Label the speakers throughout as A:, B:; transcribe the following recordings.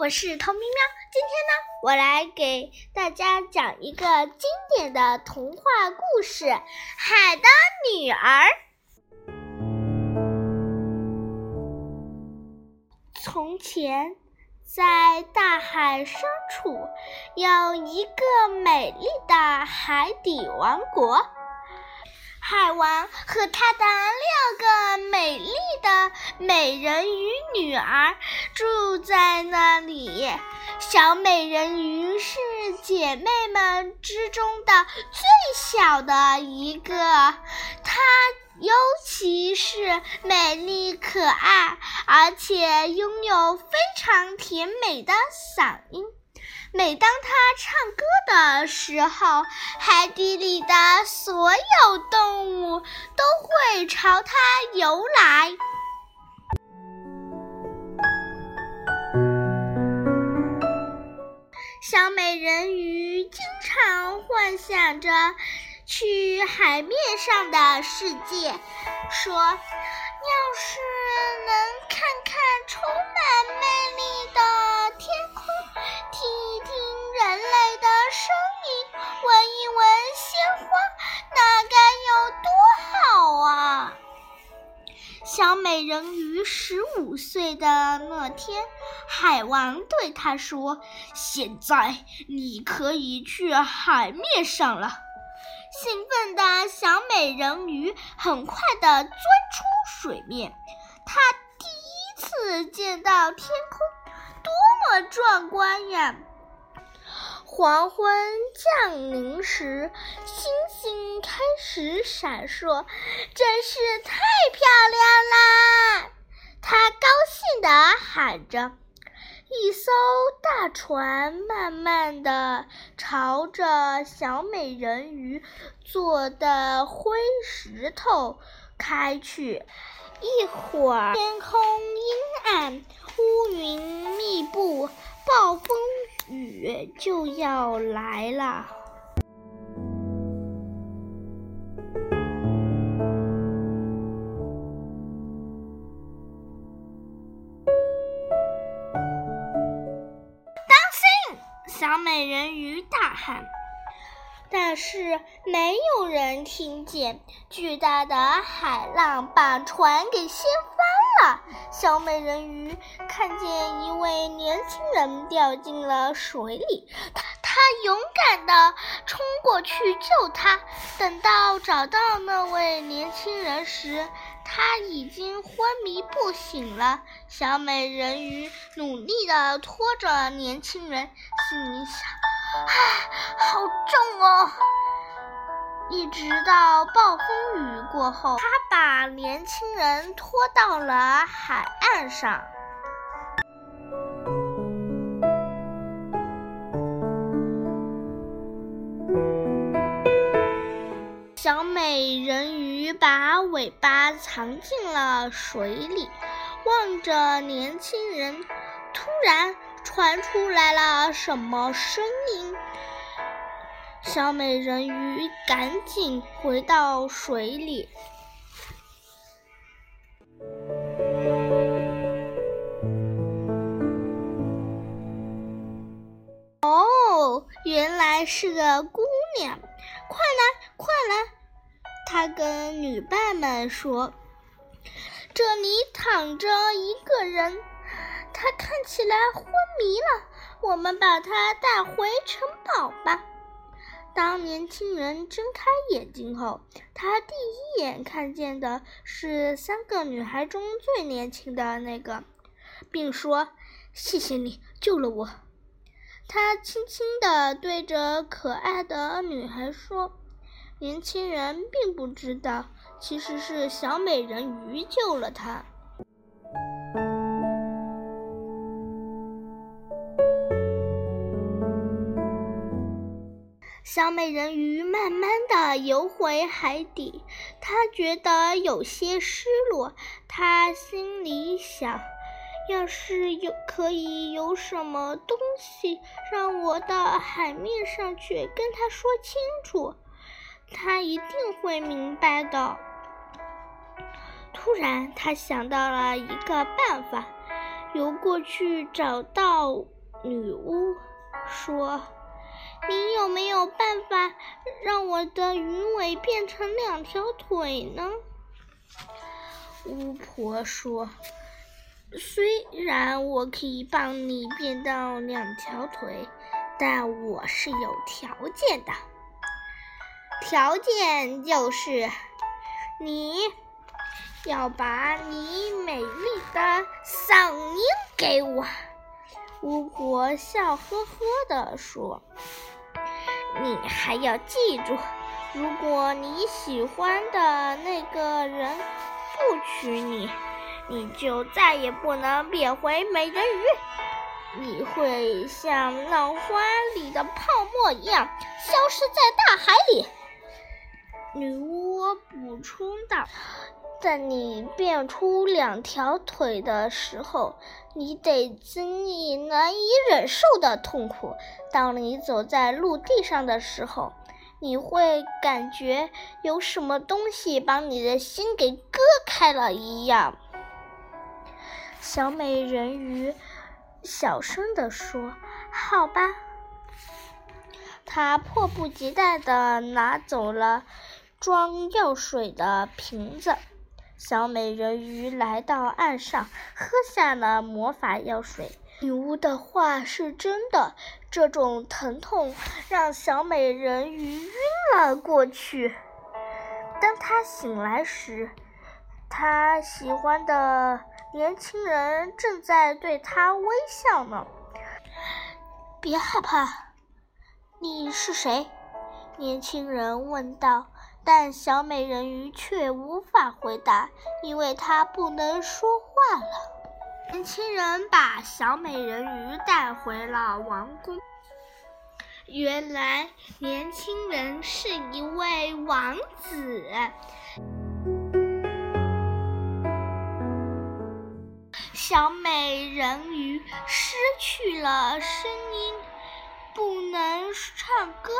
A: 我是童喵喵。今天呢，我来给大家讲一个经典的童话故事《海的女儿》。从前，在大海深处，有一个美丽的海底王国。海王和他的六个美丽的美人鱼女儿住在那里。小美人鱼是姐妹们之中的最小的一个，她尤其是美丽可爱，而且拥有非常甜美的嗓音。每当他唱歌的时候，海底里的所有动物都会朝他游来。小美人鱼经常幻想着去海面上的世界，说：“要是十五岁的那天，海王对他说：“现在你可以去海面上了。”兴奋的小美人鱼很快地钻出水面，她第一次见到天空。多么壮观呀！黄昏降临时，星星开始闪烁，真是太漂亮啦！他高兴地喊着。一艘大船慢慢地朝着小美人鱼做的灰石头开去。一会儿，天空阴暗。乌云密布，暴风雨就要来了。喊。但是没有人听见，巨大的海浪把船给掀翻了。小美人鱼看见一位年轻人掉进了水里，她她勇敢地冲过去救他。等到找到那位年轻人时，他已经昏迷不醒了。小美人鱼努力地拖着年轻人，心里想。唉，好重哦！一直到暴风雨过后，他把年轻人拖到了海岸上。小美人鱼把尾巴藏进了水里，望着年轻人，突然。传出来了什么声音？小美人鱼赶紧回到水里。哦，原来是个姑娘！快来，快来！她跟女伴们说：“这里躺着一个人。”他看起来昏迷了，我们把他带回城堡吧。当年轻人睁开眼睛后，他第一眼看见的是三个女孩中最年轻的那个，并说：“谢谢你救了我。”他轻轻地对着可爱的女孩说：“年轻人并不知道，其实是小美人鱼救了他。”小美人鱼慢慢的游回海底，她觉得有些失落。她心里想：要是有可以有什么东西让我到海面上去跟他说清楚，他一定会明白的。突然，他想到了一个办法。游过去找到女巫，说：“你有没有办法让我的鱼尾变成两条腿呢？”巫婆说：“虽然我可以帮你变到两条腿，但我是有条件的。条件就是你。”要把你美丽的嗓音给我，巫婆笑呵呵地说：“你还要记住，如果你喜欢的那个人不娶你，你就再也不能变回美人鱼，你会像浪花里的泡沫一样消失在大海里。”女巫补充道。在你变出两条腿的时候，你得经历难以忍受的痛苦。当你走在陆地上的时候，你会感觉有什么东西把你的心给割开了一样。小美人鱼小声地说：“好吧。”她迫不及待地拿走了装药水的瓶子。小美人鱼来到岸上，喝下了魔法药水。女巫的话是真的，这种疼痛让小美人鱼晕了过去。当她醒来时，她喜欢的年轻人正在对她微笑呢。别害怕，你是谁？年轻人问道。但小美人鱼却无法回答，因为她不能说话了。年轻人把小美人鱼带回了王宫。原来，年轻人是一位王子。小美人鱼失去了声音，不能唱歌。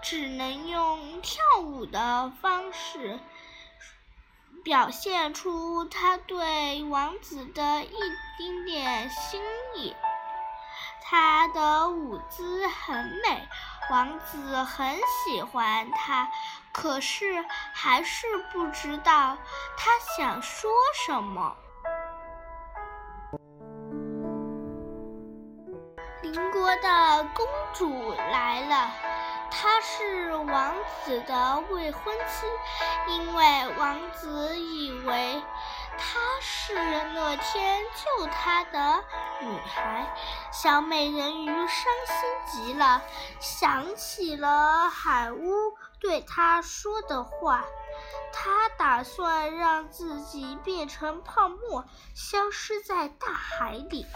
A: 只能用跳舞的方式表现出他对王子的一丁点心意。他的舞姿很美，王子很喜欢他，可是还是不知道他想说什么。公主来了。她是王子的未婚妻，因为王子以为她是那天救他的女孩。小美人鱼伤心极了，想起了海巫对她说的话，她打算让自己变成泡沫，消失在大海里。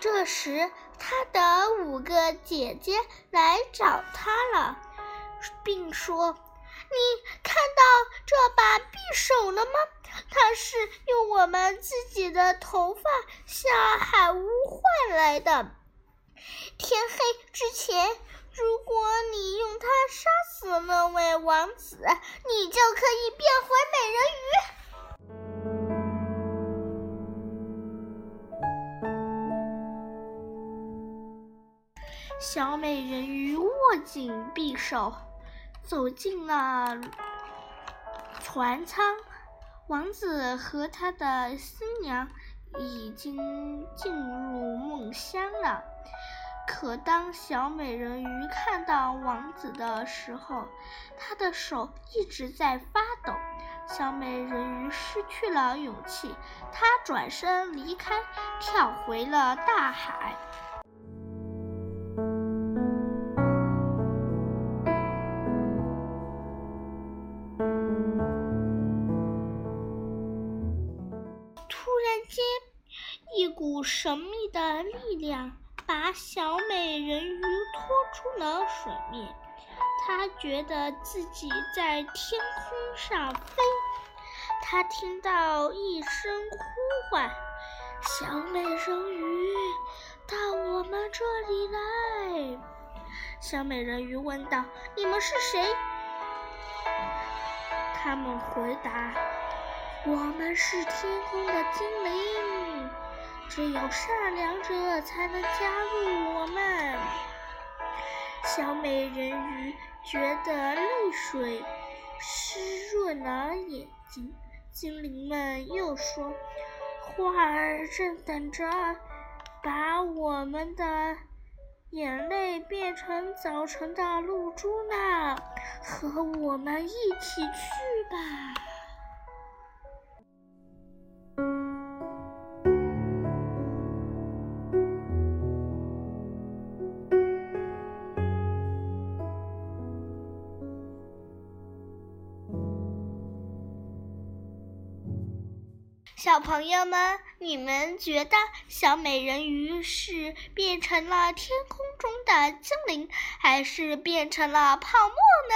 A: 这时，他的五个姐姐来找他了，并说：“你看到这把匕首了吗？它是用我们自己的头发向海巫换来的。天黑之前，如果你用它杀死那位王子，你就可以变回美人鱼。”小美人鱼握紧匕首，走进了船舱。王子和他的新娘已经进入梦乡了。可当小美人鱼看到王子的时候，她的手一直在发抖。小美人鱼失去了勇气，她转身离开，跳回了大海。的力量把小美人鱼拖出了水面，她觉得自己在天空上飞。她听到一声呼唤：“小美人鱼，到我们这里来！”小美人鱼问道：“你们是谁？”他们回答：“我们是天空的精灵，只有善良者才能加入我们。”小美人鱼觉得泪水湿润了眼睛。精灵们又说：“花儿正等着把我们的眼泪变成早晨的露珠呢，和我们一起去吧。”小朋友们，你们觉得小美人鱼是变成了天空中的精灵，还是变成了泡沫呢？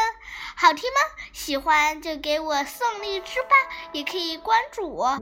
A: 好听吗？喜欢就给我送荔枝吧，也可以关注我。